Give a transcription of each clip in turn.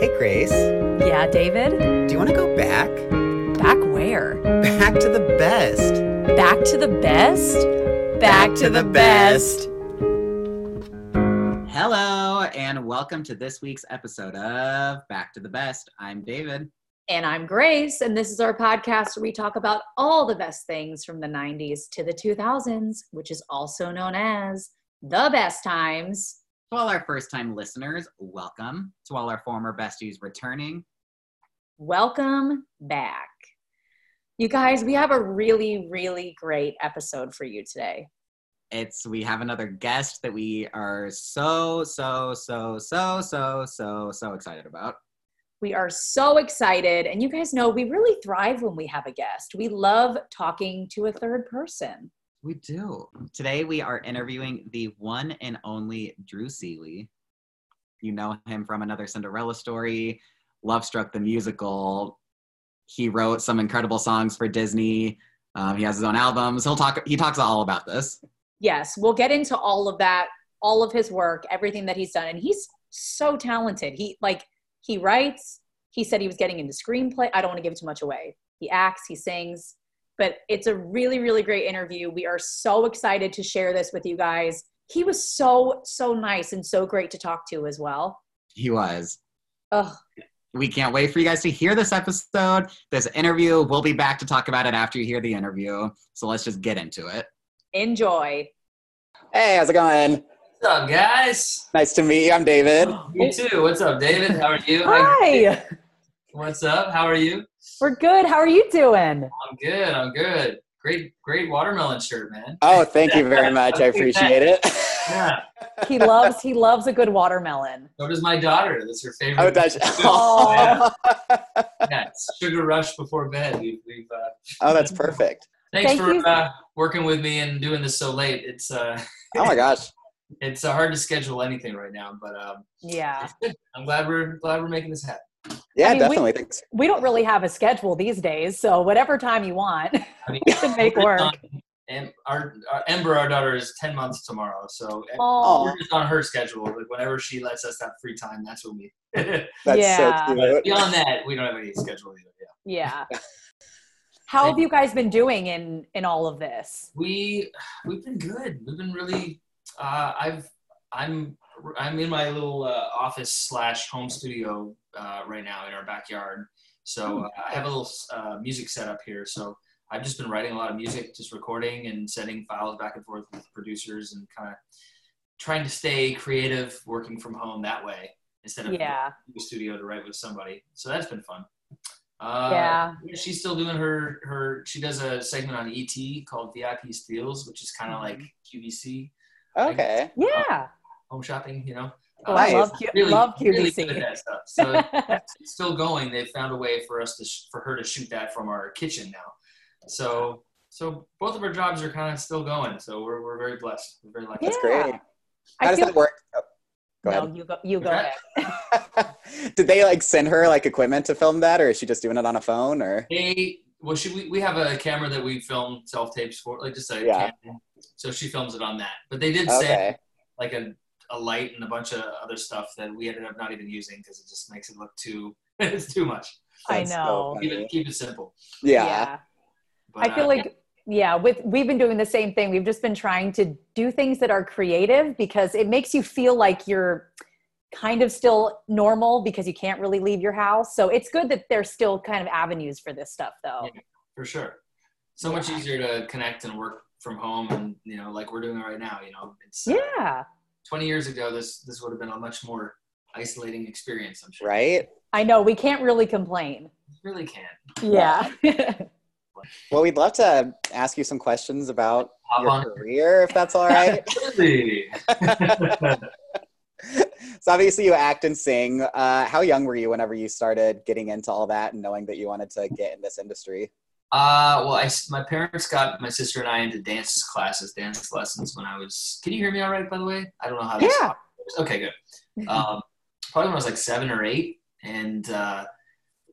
Hey, Grace. Yeah, David? Do you want to go back? Back where? Back to the best. Back to the best? Back, to the best. Hello, and welcome to this week's episode of Back to the Best. I'm David. And I'm Grace, and this is our podcast where we talk about all the best things from the 90s to the 2000s, which is also known as the best times. To all our first time listeners, welcome. To all our former besties returning, Welcome back. You guys, we have a really, really great episode for you today. it's we have another guest that we are so, so, so, so, so, so, so excited about. We are so excited. And you guys know we really thrive when we have a guest. We love talking to a third person. We do. Today we are interviewing the one and only Drew Seeley. You know him from another Cinderella story, Love Struck the musical. He wrote some incredible songs for Disney. Um, he has his own albums. He'll talk. He talks all about this. Yes, we'll get into all of that, all of his work, everything that he's done. And he's so talented. He like he writes, he said he was getting into screenplay. I don't want to give too much away. He acts, he sings, but it's a really, really great interview. We are so excited to share this with you guys. He was so, so nice and so great to talk to as well. He was. Oh, We can't wait for you guys to hear this episode, this interview. We'll be back to talk about it after you hear the interview. So let's just get into it. enjoy. Hey, how's it going? What's up, guys? Nice to meet you. I'm David. You too. What's up, David? How are you? Hi, What's up? How are you? we're good. How are you doing? I'm good. I'm good. Great, great watermelon shirt, man. Oh, thank you very much. I appreciate it. Yeah. He loves he loves a good watermelon. So does my daughter. That's her favorite. Oh, that's Oh. yeah, it's sugar rush before bed. We've, we've, uh, oh, that's perfect. thanks Thank for uh, working with me and doing this so late. It's uh, Oh my gosh. it's uh, hard to schedule anything right now, but um, Yeah. I'm glad we're glad we're making this happen. Yeah, I mean, we- definitely. Thanks. We don't really have a schedule these days, so whatever time you want, I mean, we can make work. And our, our Ember, our daughter, is ten months tomorrow, so Oh, we're just on her schedule. Like whenever she lets us have free time, that's when we. That's Yeah. so cute. Beyond that, we don't have any schedule either. Yeah. yeah. How have you guys been doing in in all of this? We we've been good. We've been really. Uh, I've I'm I'm in my little uh, office slash home studio uh, right now in our backyard. So uh, I have a little uh, music set up here. So I've just been writing a lot of music, just recording and sending files back and forth with producers and kind of trying to stay creative, working from home that way instead of Yeah. the studio to write with somebody. So that's been fun. Uh, Yeah. She's still doing her her. She does a segment on ET called VIP Steals, which is kind of like QVC Okay. Yeah. Home shopping. You know. Oh, Nice. I um, love Q- Really, love really QVC. good at that stuff. So it's still going. They found a way for us to sh- for her to shoot that from our kitchen now. So so both of our jobs are kind of still going. So we're we're very blessed. We're very lucky. That's Yeah. great. How I does feel that work? Oh, go no, you go you go ahead. Did they like send her like equipment to film that, or is she just doing it on a phone? Or They well, she we, we have a camera that we film self tapes for, like just a Yeah. Canon. So she films it on that. But they did say okay, like a, a light and a bunch of other stuff that we ended up not even using because it just makes it look too it's too much. I That's so know. Keep it keep it simple. yeah. But, I feel uh, like yeah, with we've been doing the same thing. We've just been trying to do things that are creative because it makes you feel like you're kind of still normal because you can't really leave your house. So it's good that there's still kind of avenues for this stuff though. Yeah. for sure. So much easier to connect and work from home, and you know, like we're doing it right now. You know, it's uh, Yeah. 20 years ago. This this would have been a much more isolating experience. I'm sure. Right. I know we can't really complain. Really can't. Yeah. Well, we'd love to ask you some questions about Hop your on. career, if that's all right. Really? so obviously you act and sing. Uh, how young were you whenever you started getting into all that and knowing that you wanted to get in this industry? Uh, well, I, my parents got my sister and I into dance classes, dance lessons when I was. Can you hear me all right? By the way, I don't know how. This Yeah. works. Okay, good. Um, probably when I was like seven or eight, and uh,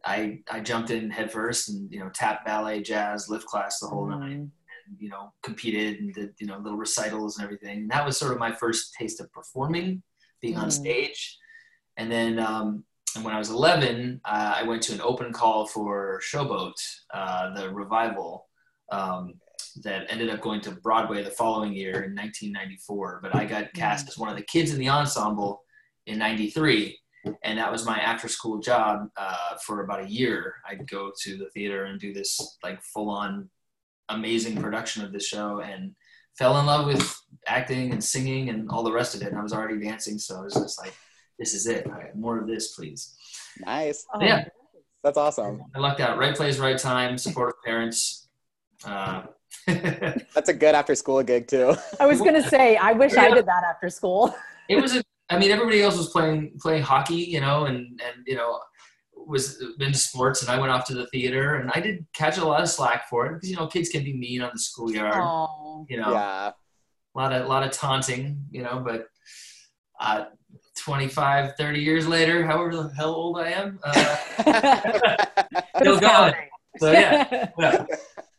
I I jumped in headfirst and you know tap, ballet, jazz, lift class the whole night. Mm. And, you know, competed and did you know little recitals and everything. And that was sort of my first taste of performing, being on Mm. stage. And then um, and when I was 11, uh, I went to an open call for Showboat, uh, the revival um, that ended up going to Broadway the following year in 1994. But I got cast as one of the kids in the ensemble in 93. And that was my after school job uh, for about a year. I'd go to the theater and do this like full on amazing production of the show and fell in love with acting and singing and all the rest of it. And I was already dancing. So I was just like, this is it. Right, more of this, please. Nice. Oh, Yeah. That's awesome. I lucked out. Right place, right time. Supportive parents. Uh, That's a good after school gig too. I was gonna say, I wish I did that after school. It was. A, I mean, everybody else was playing playing hockey, you know, and and you know was into sports, and I went off to the theater, and I did catch a lot of slack for it because you know kids can be mean on the schoolyard, Oh, you know, Yeah. a lot of a lot of taunting, you know, but. Uh, 25 30 years later however the hell old i am uh, still going so yeah, yeah.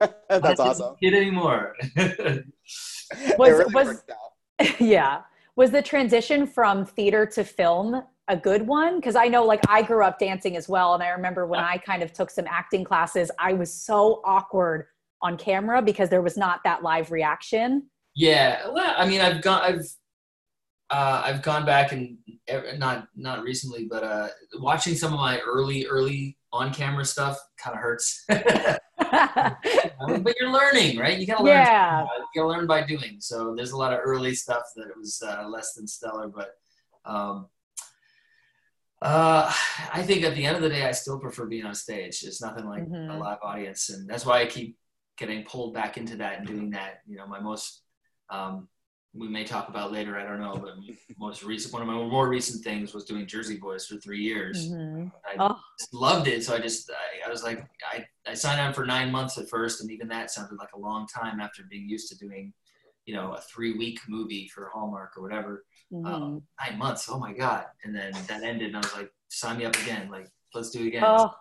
That's awesome. a kid anymore It Was- really was- worked out. yeah. Was the transition from theater to film a good one? Because I know, like, I grew up dancing as well, and I remember when I kind of took some acting classes, I was so awkward on camera because there was not that live reaction. Yeah, well, I mean, I've gone, I've, uh, I've gone back and not not recently, but uh, watching some of my early early on camera stuff kind of hurts. but you're learning, right? You gotta learn. yeah. You gotta learn by doing. So there's a lot of early stuff that was uh, less than stellar, but um, uh, I think at the end of the day, I still prefer being on stage. It's nothing like a Mhm. live audience, and that's why I keep getting pulled back into that and doing that. You know, my most um, we may talk about later. I don't know, but most recent one of my more recent things was doing Jersey Boys for three years. Mhm. I Oh. just loved it. So I just, I, I was like, I, I signed on for nine months at first, and even that sounded like a long time after being used to doing, you know, a three week movie for Hallmark or whatever. Mhm. Um, nine months, oh my God. And then that ended, and I was like, sign me up again. Like, let's do it again. Oh,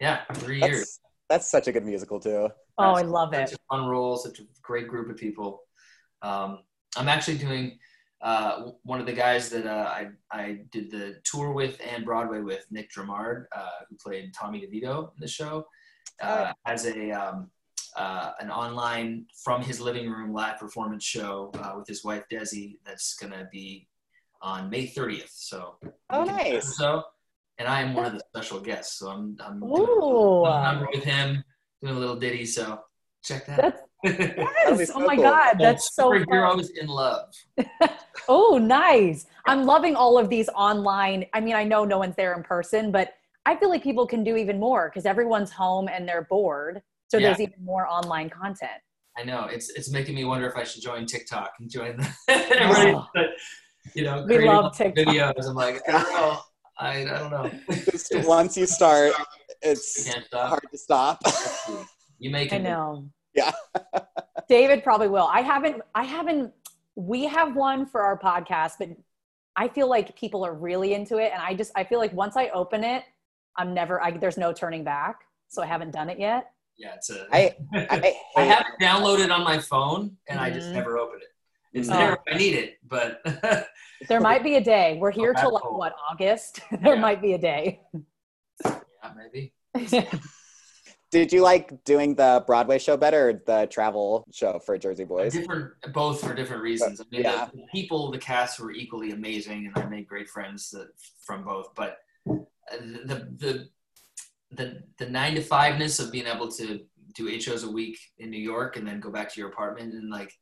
Yeah, three years. That's, that's such a good musical too. oh, I love Such it. a fun role, such a great group of people. Um, I'm actually doing uh, one of the guys that uh, I, I did the tour with and Broadway with, Nick Dromard, uh, who played Tommy DeVito in the show, uh, as a um, uh, an online from his living room live performance show uh, with his wife Desi. That's gonna be on May 30th. So Oh, nice. So, and I am one of the special guests. So I'm I'm doing a Ooh. little number with him, doing a little ditty. So check that. That's out. That'd be yes. Oh so Oh my cool. God, that's so fun. superheroes in love. Oh, nice. I'm loving all of these online. I mean, I know no one's there in person, but I feel like people can do even more because everyone's home and they're bored. So Yeah. there's even more online content. I know it's it's making me wonder if I should join TikTok and join the everybody, Oh. but, you know, We creating love TikTok. videos. I'm like, I don't know. I, I don't know. Just once you start, it's hard to stop. You make I it. know. Yeah. David probably will. I haven't, I haven't, we have one for our podcast, but I feel like people are really into it. And I just, I feel like once I open it, I'm never, I, there's no turning back. So I haven't done it yet. Yeah, it's a. I, I, I have it downloaded on my phone, and I just Mhm. never open it. It's Oh. there if I need it, but There might be a day. We're here till like Oh. what, August? there Yeah. might be a day. yeah, maybe. Did you like doing the Broadway show better or the travel show for Jersey Boys? different both for different reasons. I mean, Yeah. the, the people, the cast were equally amazing, and I made great friends that, from both. But uh, the the the the nine to five ness of being able to do eight shows a week in New York and then go back to your apartment and like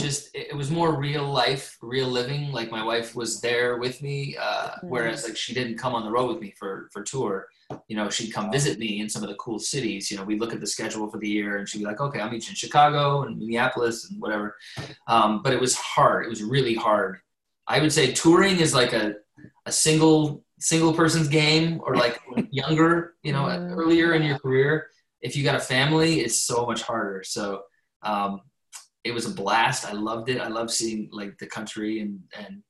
just it, was more real life, real living. Like my wife was there with me, uh, whereas like she didn't come on the road with me for for tour. You know, she'd come visit me in some of the cool cities. You know, we'd look at the schedule for the year and she'd be like, okay, I'll meet you in Chicago and Minneapolis and whatever. Um, but it was hard. It was really hard. I would say touring is like a, a single single person's game or like younger, you know, Mm. earlier in your career. If you got a family, it's so much harder. So um, it was a blast. I loved it. I loved seeing like the country and and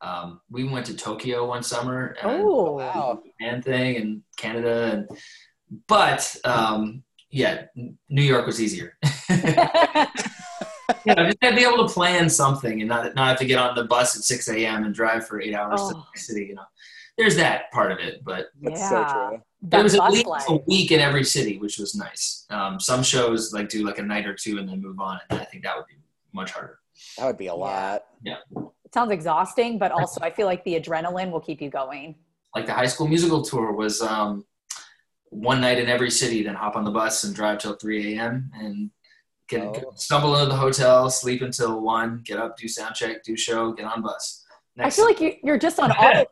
um, we went to Tokyo one summer. and- oh, Wow. Japan thing and Canada and but um, yeah, New York was easier. you know, just to be able to plan something and not not have to get on the bus at six a.m. and drive for eight hours to Oh. the city. You know, there's that part of it, but That's Yeah. so true. There That was at least life. a week in every city, which was nice. Um, some shows like do like a night or two and then move on, and I think that would be much harder. That would be a lot. Yeah. It sounds exhausting, but also I feel like the adrenaline will keep you going. Like the High School Musical tour was um, one night in every city, then hop on the bus and drive till 3 a.m. and get, Oh. get- stumble into the hotel, sleep until one, get up, do sound check, do show, get on bus. I feel like you, you're just on autopilot.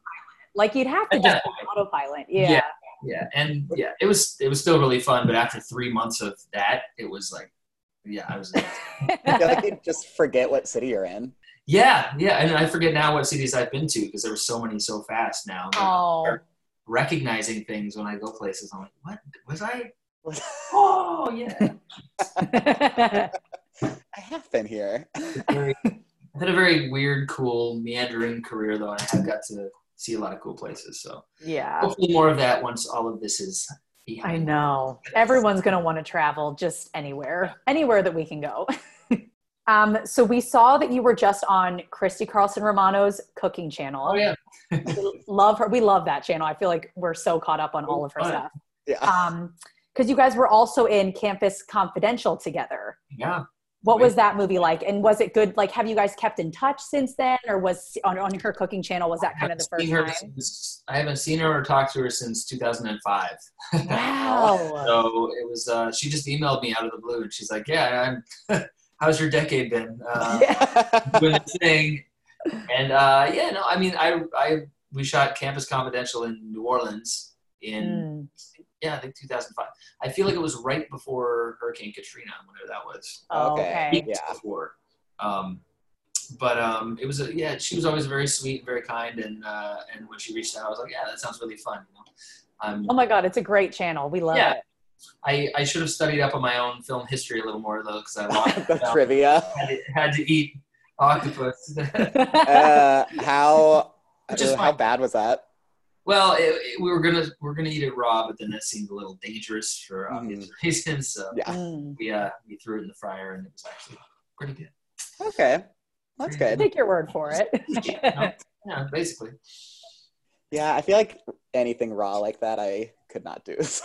Like you'd have to just autopilot. Yeah. Yeah. Yeah, and yeah, it was it was still really fun. But after three months of that, it was like, yeah, I was. I feel like you just forget what city you're in. Yeah, yeah, and I forget now what cities I've been to because there were so many so fast now. oh. Recognizing things when I go places. I'm like, what was I? Oh yeah. I have been here. I had a very weird, cool, meandering career though, and I have got to see a lot of cool places. So yeah. hopefully more of that once all of this is Behind. I know. Everyone's going to want to travel just anywhere, anywhere that we can go. um, so we saw that you were just on Christy Carlson Romano's cooking channel. Oh yeah. Love her. We love that channel. I feel like we're so caught up on all of her Fun. stuff. Yeah. Um, because you guys were also in Campus Confidential together. Yeah. What was that movie like? And was it good? Like, have you guys kept in touch since then, or was on, on her cooking channel? Was that kind of the first time? since- I haven't seen her or talked to her since 2005. Wow. So it was. Uh, she just emailed me out of the blue, and she's like, "Yeah, I'm. how's your decade been? Uh, doing thing." And uh, yeah, no, I mean, I, I, we shot Campus Confidential in New Orleans in Mm. Yeah, I think 2005. I feel like it was right before Hurricane Katrina, whenever that was. Oh, Okay. okay. Yeah. Before. Um, but um, it was a yeah. She was always very sweet, and very kind, and uh, and when she reached out, I was like, yeah, that sounds really fun. You know, um, Oh my god, it's a great channel. We love Yeah. it. I, I should have studied up on my own film history a little more though, because I lost, the trivia. had, to, had to eat octopus. Uh, how Which how bad was that? Well, it, it- we were gonna we are gonna eat it raw, but then that seemed a little dangerous for obvious reasons. So Yeah. Mm. we uh we threw it in the fryer, and it was actually pretty good. Okay, that's good. Take your word for it. Yeah, yeah, basically. Yeah, I feel like anything raw like that I could not do. so.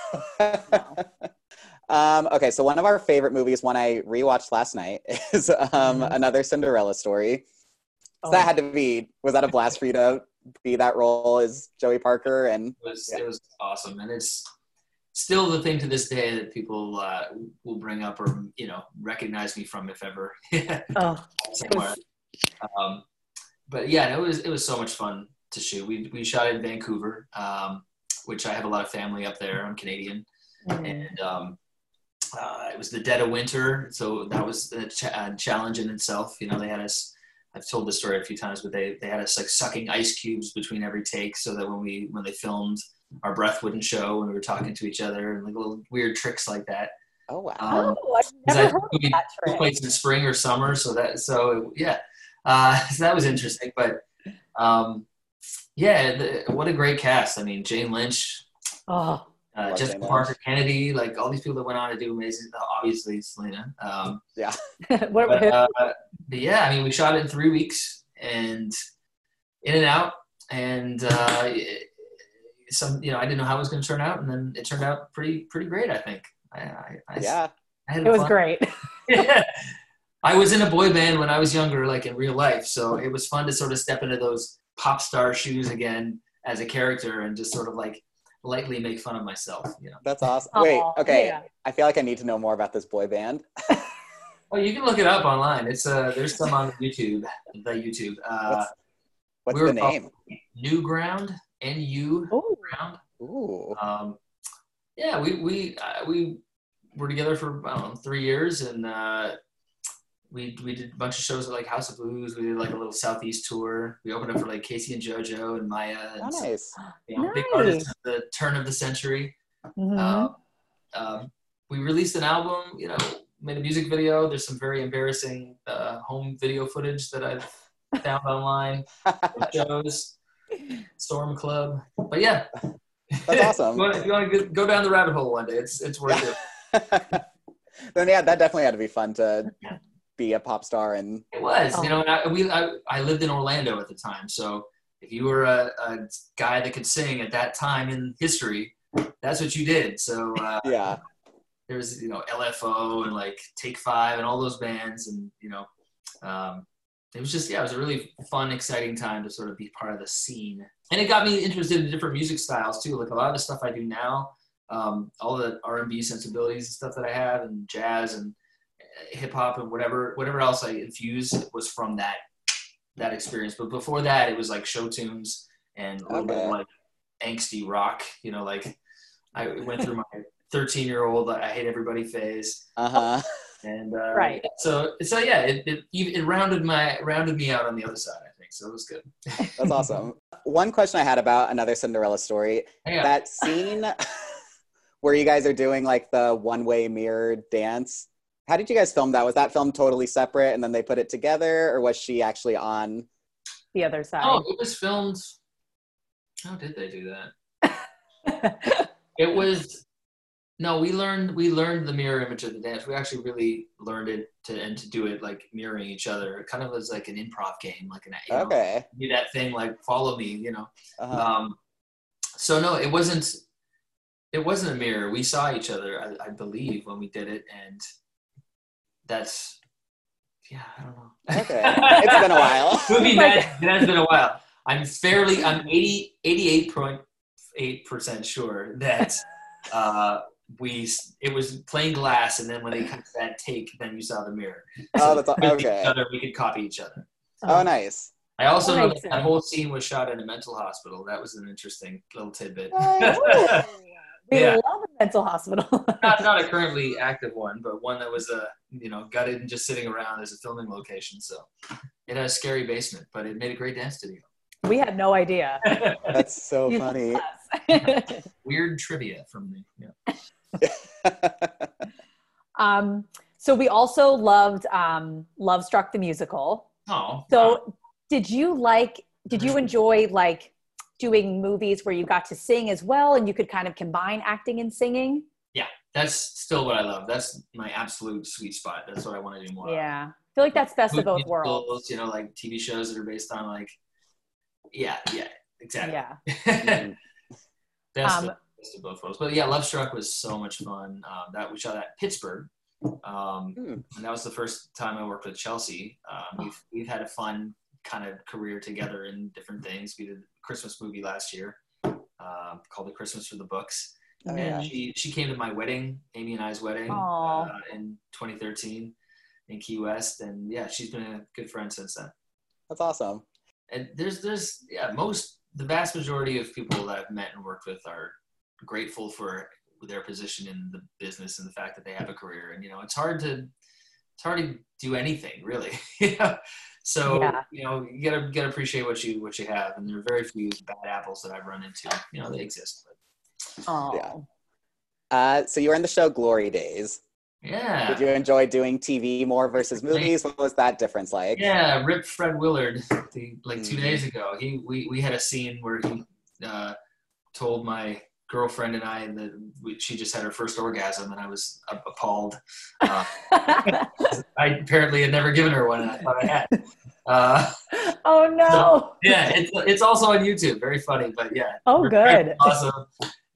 um, okay, so one of our favorite movies, one I rewatched last night, is um, Mhm. another Cinderella story. So Oh. that had to be was that a blast for you to be that role as Joey Parker and It was Yeah. it was awesome, and it's still the thing to this day that people uh, will bring up or you know recognize me from if ever oh, somewhere. Um, but yeah, it was it was so much fun to shoot. We we shot in Vancouver, um, which I have a lot of family up there. I'm Canadian, mm. and um, uh, it was the dead of winter, so that was a, ch- a challenge in itself. You know, they had us. I've told this story a few times, but they, they had us like sucking ice cubes between every take, so that when we when they filmed, our breath wouldn't show when we were talking to each other, and like little weird tricks like that. oh wow. Um, oh, I've 'cause never I- heard of we- that took trick. place in spring or summer, so that so yeah, uh, so that was interesting. But um, yeah, the, what a great cast! I mean, Jane Lynch, Oh, uh, Love Jessica Parker Kennedy, like all these people that went on to do amazing. Obviously, Selena. Um, what, but, uh, but yeah, I mean, we shot it in three weeks and in and out, and uh, it- some you know I didn't know how it was going to turn out, and then it turned out pretty pretty great. I think. I, I, I, yeah. I had it was fun. great. I was in a boy band when I was younger, like in real life. So it was fun to sort of step into those pop star shoes again as a character and just sort of like lightly make fun of myself, you know. That's awesome. Wait, okay. yeah. I feel like I need to know more about this boy band. well, you can look it up online. It's uh, there's some on YouTube, the YouTube. Uh, What's, what's we were the name? New Ground, N U Ground. Ooh. Um, yeah, we we uh, we were together for I don't know three years, and uh, we we did a bunch of shows at like House of Blues. We did like a little Southeast tour. We opened up for like K-Ci and JoJo and Maya, and Oh, some, nice. you know, big Nice. artists of the turn of the century. mhm. Um, um, we released an album, you know, made a music video. There's some very embarrassing uh, home video footage that I've found online. shows, Storm Club, but yeah, That's awesome. if you want, you want to go down the rabbit hole one day, it's it's worth it. then yeah, that definitely had to be fun to be a pop star and It was, Oh. you know, I, we I, I lived in Orlando at the time, so if you were a, a guy that could sing at that time in history, that's what you did. So uh, Yeah. there was you know LFO and like Take Five and all those bands, and you know, um, it was just yeah, it was a really fun, exciting time to sort of be part of the scene, and it got me interested in different music styles too. Like a lot of the stuff I do now, um, all the R and B sensibilities and stuff that I have, and jazz and hip hop and whatever whatever else I infused was from that that experience. But before that, it was like show tunes and a little bit Okay. of like angsty rock. You know, like I went through my 13 year old I hate everybody phase, Uh huh. and uh, Right. So so yeah, it, it it rounded my rounded me out on the other side. I think so. It was good. That's awesome. One question I had about another Cinderella story that scene where you guys are doing like the one way mirror dance. How did you guys film that? Was that film totally separate and then they put it together, or was she actually on? the other side. oh, it was filmed. How did they do that? It was no, we learned we learned the mirror image of the dance. We actually really learned it to and to do it like mirroring each other. It kind of was like an improv game, like an you know, Okay. do that thing like follow me, you know. Uh-huh. Um, so no, it wasn't. It wasn't a mirror. We saw each other, I, I believe, when we did it, and that's yeah. I don't know. Okay. It's been a while. Movie Like- magic. It has been a while. I'm fairly. I'm 80, 88.8 percent sure that uh, we. It was plain glass, and then when they cut that take, then you saw the mirror. Oh, that's with okay. Other, we could copy each other. Oh, nice. I also know that, Nice. that whole scene was shot in a mental hospital. That was an interesting little tidbit. Nice. we Yeah. love a mental hospital. not not a currently active one, but one that was uh, you know gutted and just sitting around as a filming location. So it had a scary basement, but it made a great dance studio. we had no idea. That's so funny. Weird trivia from me. Yeah. um, so we also loved um, Love Struck the musical. Oh, So did you like? Did you enjoy like doing movies where you got to sing as well, and you could kind of combine acting and singing? Yeah, that's still what I love. That's my absolute sweet spot. That's what I want to do more. of. Yeah, I feel like that's best of both worlds. You know, like TV shows that are based on like, yeah, yeah, exactly. Yeah. Mhm. best, Um, of, best of both worlds. But yeah, Love Struck was so much fun. Um, that we shot at Pittsburgh, um, Hmm. and that was the first time I worked with Chelsea. Um, we've we've had a fun kind of career together in different things. We did a Christmas movie last year uh, called The Christmas for the Books, Oh, and yeah. she she came to my wedding, Amy and I's wedding, uh, in 2013 in Key West, and yeah, she's been a good friend since then. That's awesome. and there's there's yeah most the vast majority of people that I've met and worked with are grateful for their position in the business and the fact that they have a career. And you know it's hard to it's hard to do anything really so Yeah. you know you gotta gotta appreciate what you what you have and there are very few bad apples that I've run into you know they exist but Oh, Yeah. Uh, so you were in the show Glory Days. yeah Did you enjoy doing TV more versus movies? What was that difference like? Yeah, Rip Fred Willard. The, like two Mhm. days ago, he we, we had a scene where he uh, told my girlfriend and I and that we, she just had her first orgasm, and I was a- appalled. Uh, I apparently had never given her one, and I thought I had. Uh, oh no. yeah, it's it's also on YouTube. Very funny, but yeah. Oh, good. Awesome.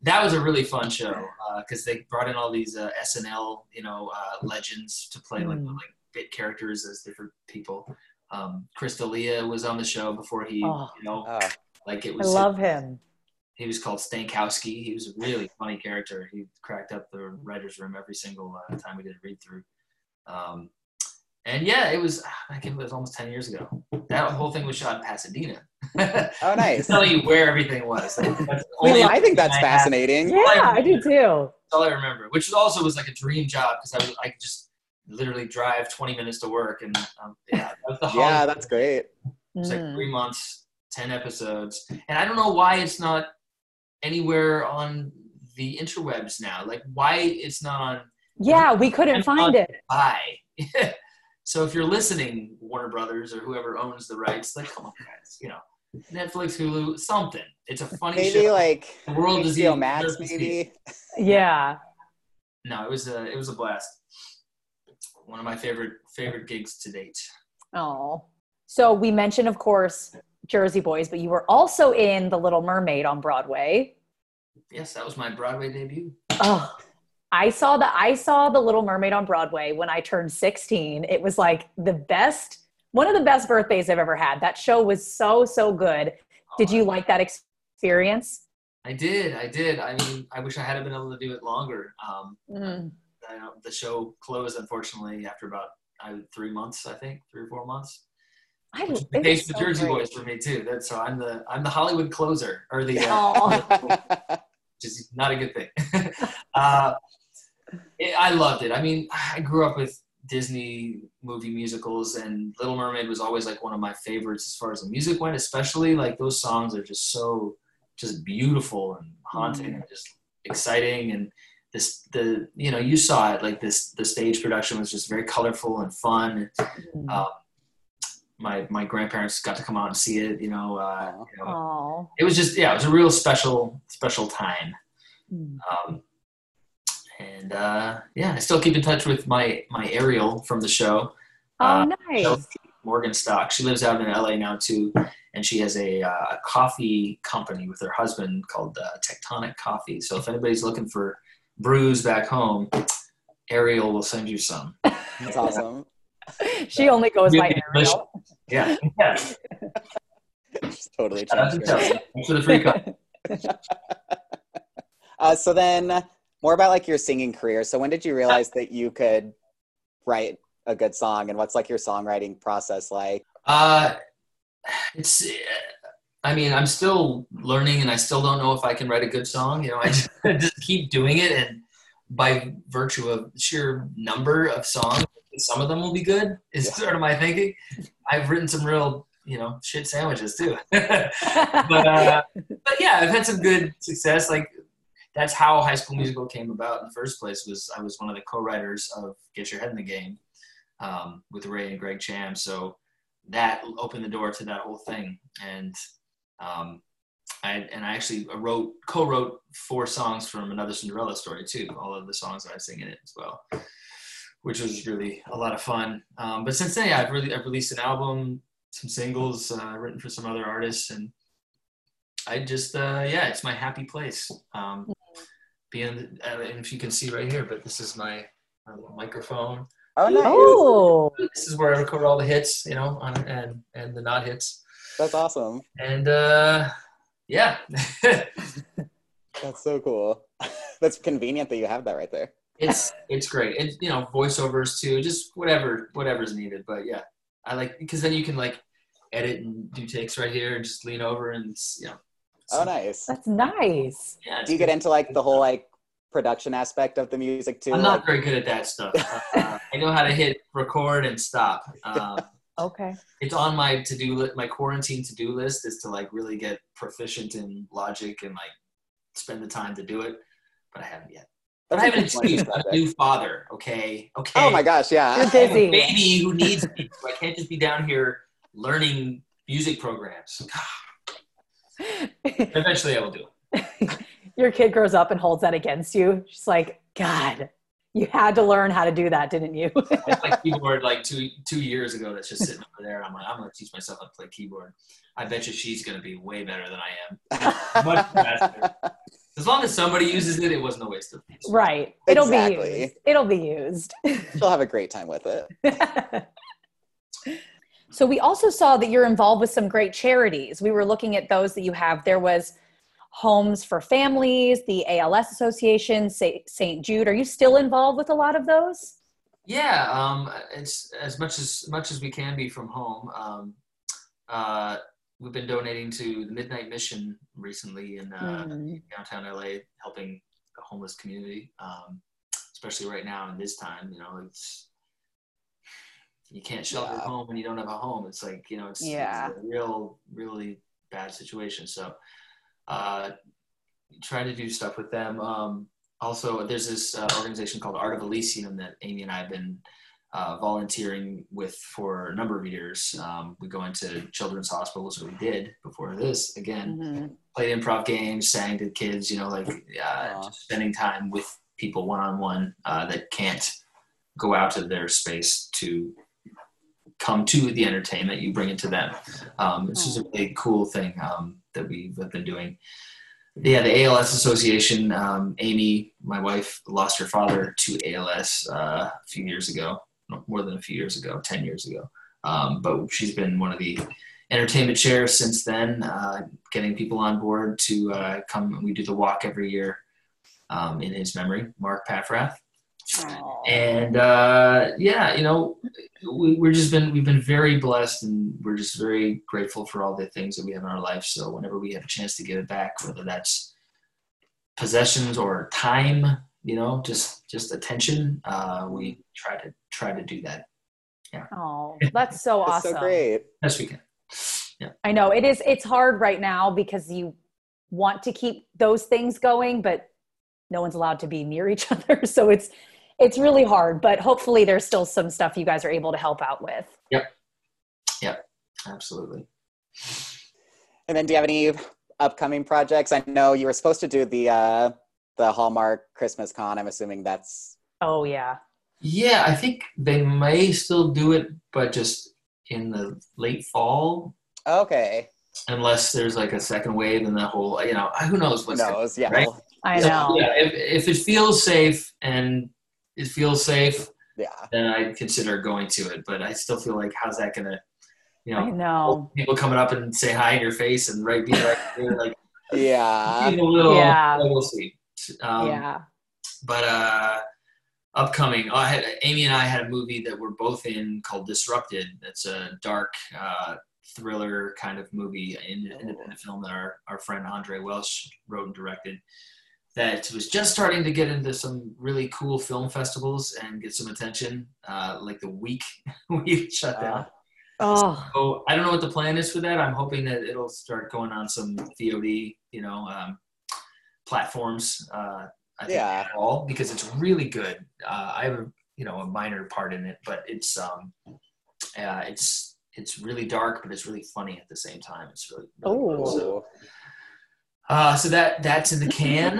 That was a really fun show because they brought in all these uh, SNL, you know, uh, legends to play like Mm. like bit characters as different people. Um, Chris D'Elia was on the show before he, Oh. you know, Oh, like it was. I was. love him. He was called Stankowski. He was a really funny character. He cracked up the writers' room every single uh, time we did a read through. Um, and yeah, it was. I think it was almost ten years ago. That whole thing was shot in Pasadena. oh nice. Tell you where everything was. That's the I think that's I have. fascinating. Yeah, I do too. That's all I remember, which also was like a dream job because I was I could just literally drive 20 minutes to work and um, yeah, that was the Yeah, that's great. It was like Mm. three months, 10 episodes, and I don't know why it's not anywhere on the interwebs now. Like why it's not on Yeah, we couldn't find it. buy. so if you're listening, Warner Brothers or whoever owns the rights, like come on, guys, you know, Netflix, Hulu, something. It's a funny Maybe show. like the world is HBO even- Max, maybe. Yeah. No, it was a it was a blast. One of my favorite favorite gigs to date. Oh. So we mentioned, of course, Jersey Boys, but you were also in The Little Mermaid on Broadway. Yes, that was my Broadway debut. Oh, I saw the I saw The Little Mermaid on Broadway when I turned 16. It was like the best, one of the best birthdays I've ever had. That show was so so good. Did you like that experience? I did. I did. I mean, I wish I had been able to do it longer. Um, Mm. I know the show closed unfortunately after about uh, three months, I think, three or four months. I Which is the case with so Jersey great. Boys for me too. That, so I'm the I'm the Hollywood closer, or the uh, which is not a good thing. uh, it, I loved it. I mean, I grew up with Disney movie musicals, and Little Mermaid was always like one of my favorites as far as the music went. Especially like those songs are just so just beautiful and haunting and just exciting and this the you know you saw it like this the stage production was just very colorful and fun Mm. um, my my grandparents got to come out and see it you know, uh, you know it was just yeah it was a real special special time Mm. um, and uh, yeah i still keep in touch with my my ariel from the show Oh, Uh, nice. Chelsea Morgan Stock. She lives out in LA now too, and she has a, uh, coffee company with her husband called uh, Tectonic Coffee. So if anybody's looking for brews back home, Ariel will send you some. That's awesome. She only goes by Really Ariel. Yeah, yeah. Just totally Shout changed. Thanks for the free coffee. Uh, so then, more about like your singing career. So when did you realize that you could write a good song, and what's like your songwriting process like? Uh, it's. I mean, I'm still learning, and I still don't know if I can write a good song. You know, I just, just keep doing it, and by virtue of sheer number of songs, some of them will be good. Is Yeah. sort of my thinking. I've written some real, you know, shit sandwiches too. but uh, but yeah, I've had some good success. Like that's how High School Musical came about in the first place. Was I was one of the co-writers of Get Your Head in the Game um, with Ray and Greg Cham. So that opened the door to that whole thing. And um, I and I actually wrote co-wrote four songs from another Cinderella story too. All of the songs that I sing in it as well, which was really a lot of fun. Um, but since then, yeah, I've really I've released an album, some singles, uh, written for some other artists, and I just uh, yeah, it's my happy place. Um, being uh, and if you can see right here, but this is my, my little microphone Oh, nice. oh, this is where I record all the hits, you know, on, and and the not hits. That's awesome. And uh, yeah, That's so cool. That's convenient that you have that right there. It's it's great. And you know, voiceovers too, just whatever whatever's needed. But yeah, I like because then you can like edit and do takes right here and just lean over and it's, you know. Oh, nice. that's nice. Yeah, it's Do you get into like the whole like production aspect of the music too? I'm Like, not very good at that stuff. Uh, I know how to hit record and stop. Um, Okay. it's on my to do list. my quarantine to do list is to like really get proficient in logic and like spend the time to do it, but I haven't yet. But I have an That's a excuse. I'm a new father. Okay. Okay. Oh my gosh, yeah. You're I have a busy. baby who needs me. So I can't just be down here learning music programs. Eventually, I will do it. Your kid grows up and holds that against you. She's like, God, you had to learn how to do that, didn't you? It's like keyboard like two two years ago that's just sitting over there. I'm like, I'm gonna teach myself how to play keyboard. I bet you she's gonna be way better than I am. Much faster. As long as somebody uses it, it wasn't a waste of use. right. It'll be used. It'll be used. She'll have a great time with it. so we also saw that you're involved with some great charities. We were looking at those that you have. There was Homes for Families, the ALS Association, St. Jude. Are you still involved with a lot of those? Yeah, um, it's as much as much as we can be from home. Um, uh, we've been donating to the Midnight Mission recently in uh, Mm. downtown LA, helping the homeless community, um, especially right now in this time. You know, it's you can't shelter Yeah. at home when you don't have a home. It's like you know, it's, Yeah. it's a real, really bad situation. So, uh, trying to do stuff with them. Um, also, there's this uh, organization called Art of Elysium that Amy and I have been uh, volunteering with for a number of years. Um, we go into children's hospitals, or we did before this. Again, Mhm. played improv games, sang to kids. You know, like uh, spending time with people one on one that can't go out of their space to come to the entertainment, you bring it to them. Um, this is a really cool thing um, that we've been doing. Yeah, the ALS Association. Um, Amy, my wife, lost her father to ALS uh, a few years ago, more than a few years ago, ten years ago. Um, but she's been one of the entertainment chairs since then, uh, getting people on board to uh, come. We do the walk every year um, in his memory, Mark Paffrath. And uh, yeah, you know, we, we're just been we've been very blessed, and we're just very grateful for all the things that we have in our life. So whenever we have a chance to give it back, whether that's possessions or time, you know, just just attention, uh, we try to try to do that Yeah. Oh, that's so That's awesome. so great. best we can. I know it is. It's hard right now because you want to keep those things going, but no one's allowed to be near each other. So it's it's really hard. But hopefully, there's still some stuff you guys are able to help out with. Yep. Yep. Absolutely. And then, do you have any upcoming projects? I know you were supposed to do the uh, the Hallmark Christmas Con. I'm assuming that's Oh yeah. Yeah, I think they may still do it, but just in the late fall, okay. unless there's like a second wave and the whole, you know, who knows Who what's gonna? Yeah. right? I So, know. Yeah, if, if it feels safe and it feels safe, Yeah. then I'd consider going to it. But I still feel like, how's that gonna, you I know, know. people coming up and say hi in your face and right be right there, like Yeah. a little, Yeah. we'll see. Um, yeah. But uh, upcoming, I had Amy and I had a movie that we're both in called Disrupted. That's a dark uh, thriller kind of movie, an independent film that our, our friend Andre Welsh wrote and directed. That was just starting to get into some really cool film festivals and get some attention. Uh, like the week we shut down. Oh, So I don't know what the plan is for that. I'm hoping that it'll start going on some VOD, you know, um, platforms. Uh, I think Yeah. at all because it's really good. Uh, I have a you know a minor part in it, but it's um, uh, it's it's really dark, but it's really funny at the same time. It's really, really Oh. cool. So, uh, so that that's in the can.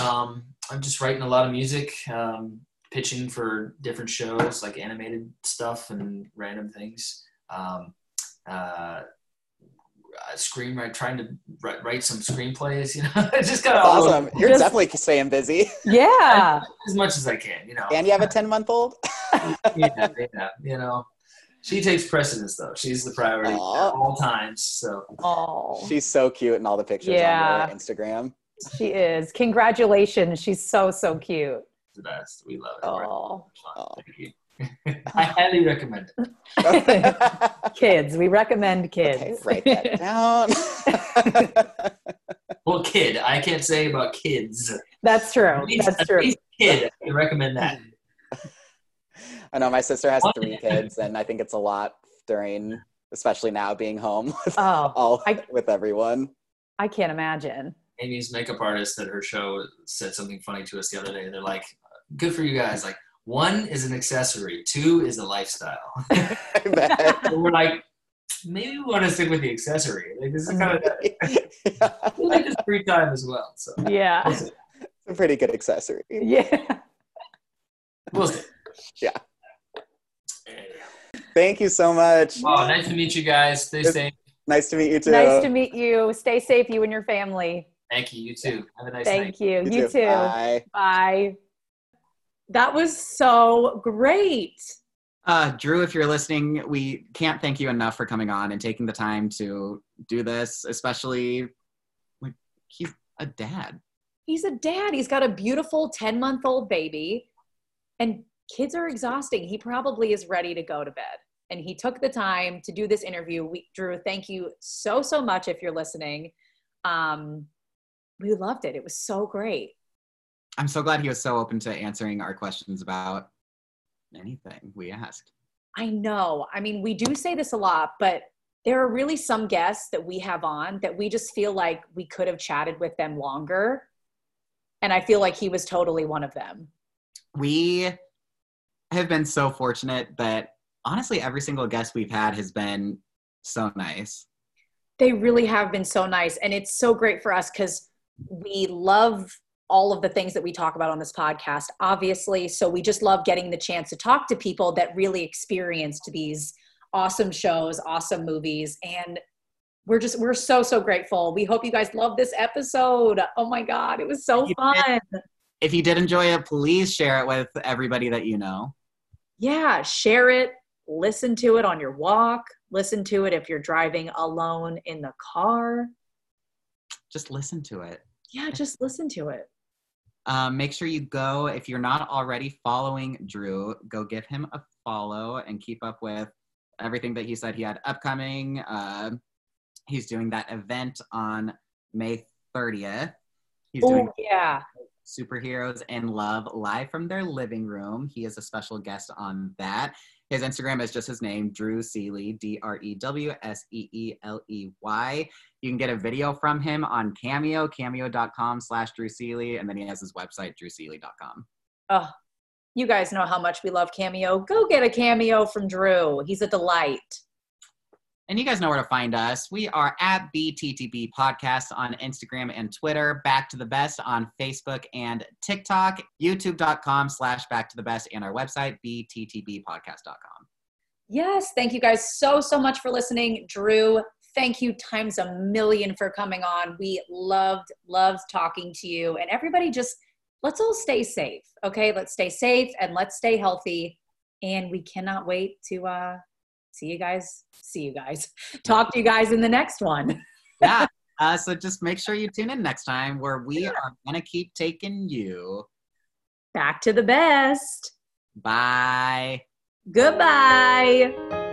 Um, I'm just writing a lot of music, um, pitching for different shows like animated stuff and random things. Um, uh, screenwrite, trying to write, write some screenplays. You know, I just got all Awesome. You're Just- definitely staying busy. yeah. as much as I can. You know, And you have a 10 month old? yeah, yeah, you know. She takes precedence though. She's the priority at all times. So Oh, She's so cute in all the pictures Yeah. on your Instagram. she is. Congratulations. She's so so cute. the best. We love it. Oh, Aw. Thank you. I highly recommend it. Kids. We recommend kids. okay, write that down. Well, kid, I can't say about kids. That's true. At least- That's at true. least kid, I recommend that. I know my sister has three kids, and I think it's a lot during, especially now being home with Oh, all I- with everyone. I can't imagine. Amy's makeup artist at her show said something funny to us the other day. They're like, "Good for you guys. Like, one is an accessory, two is a lifestyle." I bet. And we're like, maybe we want to stick with the accessory. Like, this is kind of we like this free time as well. So Yeah. we'll it's a pretty good accessory. Yeah. We'll see. Yeah. Thank you so much. Oh, nice to meet you guys. Stay safe. Nice to meet you too. Nice to meet you. Stay safe, you and your family. Thank you. You too. Have a nice night. Thank you. You, too. Bye. Bye. That was so great. Uh, Drew, if you're listening, we can't thank you enough for coming on and taking the time to do this, especially like he's a dad. He's a dad. He's got a beautiful 10 month old baby, and kids are exhausting. He probably is ready to go to bed. And he took the time to do this interview. We, Drew, thank you so, so much if you're listening. Um, we loved it. It was so great. I'm so glad he was so open to answering our questions about anything we asked. I know. I mean, we do say this a lot, but there are really some guests that we have on that we just feel like we could have chatted with them longer. And I feel like he was totally one of them. We have been so fortunate that honestly, every single guest we've had has been so nice. They really have been so nice. And it's so great for us because we love all of the things that we talk about on this podcast, obviously. So we just love getting the chance to talk to people that really experienced these awesome shows, awesome movies, and we're just we're so so grateful. We hope you guys love this episode. Oh my god, it was so You fun. If you did enjoy it, please share it with everybody that you know. Yeah, share it, listen to it on your walk, listen to it if you're driving alone in the car. Just listen to it. Yeah, just listen to it. Um, make sure you go, if you're not already following Drew, go give him a follow and keep up with everything that he said he had upcoming. Uh, he's doing that event on May 30th. He's doing Oh yeah. Superheroes in Love live from their living room. He is a special guest on that. His Instagram is just his name, Drew Seeley, D R E W S E E L E Y. You can get a video from him on Cameo, cameo.com slash Drew Seeley, and then he has his website, drewseeley.com. Oh, you guys know how much we love Cameo. Go get a Cameo from Drew. He's a delight. And you guys know where to find us. We are at BTTB Podcast on Instagram and Twitter, Back to the Best on Facebook and TikTok, youtube.com slash Back to the Best, and our website, bttbpodcast.com. Yes, thank you guys so, so much for listening. Drew, thank you times a million for coming on. We loved, loved talking to you. And everybody just, let's all stay safe, okay? Let's stay safe and let's stay healthy. And we cannot wait to uh, see you guys, see you guys, talk to you guys in the next one. yeah. Uh, so just make sure you tune in next time where we are going to keep taking you. Back to the best. Bye. Goodbye.